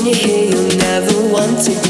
When you hear you never want to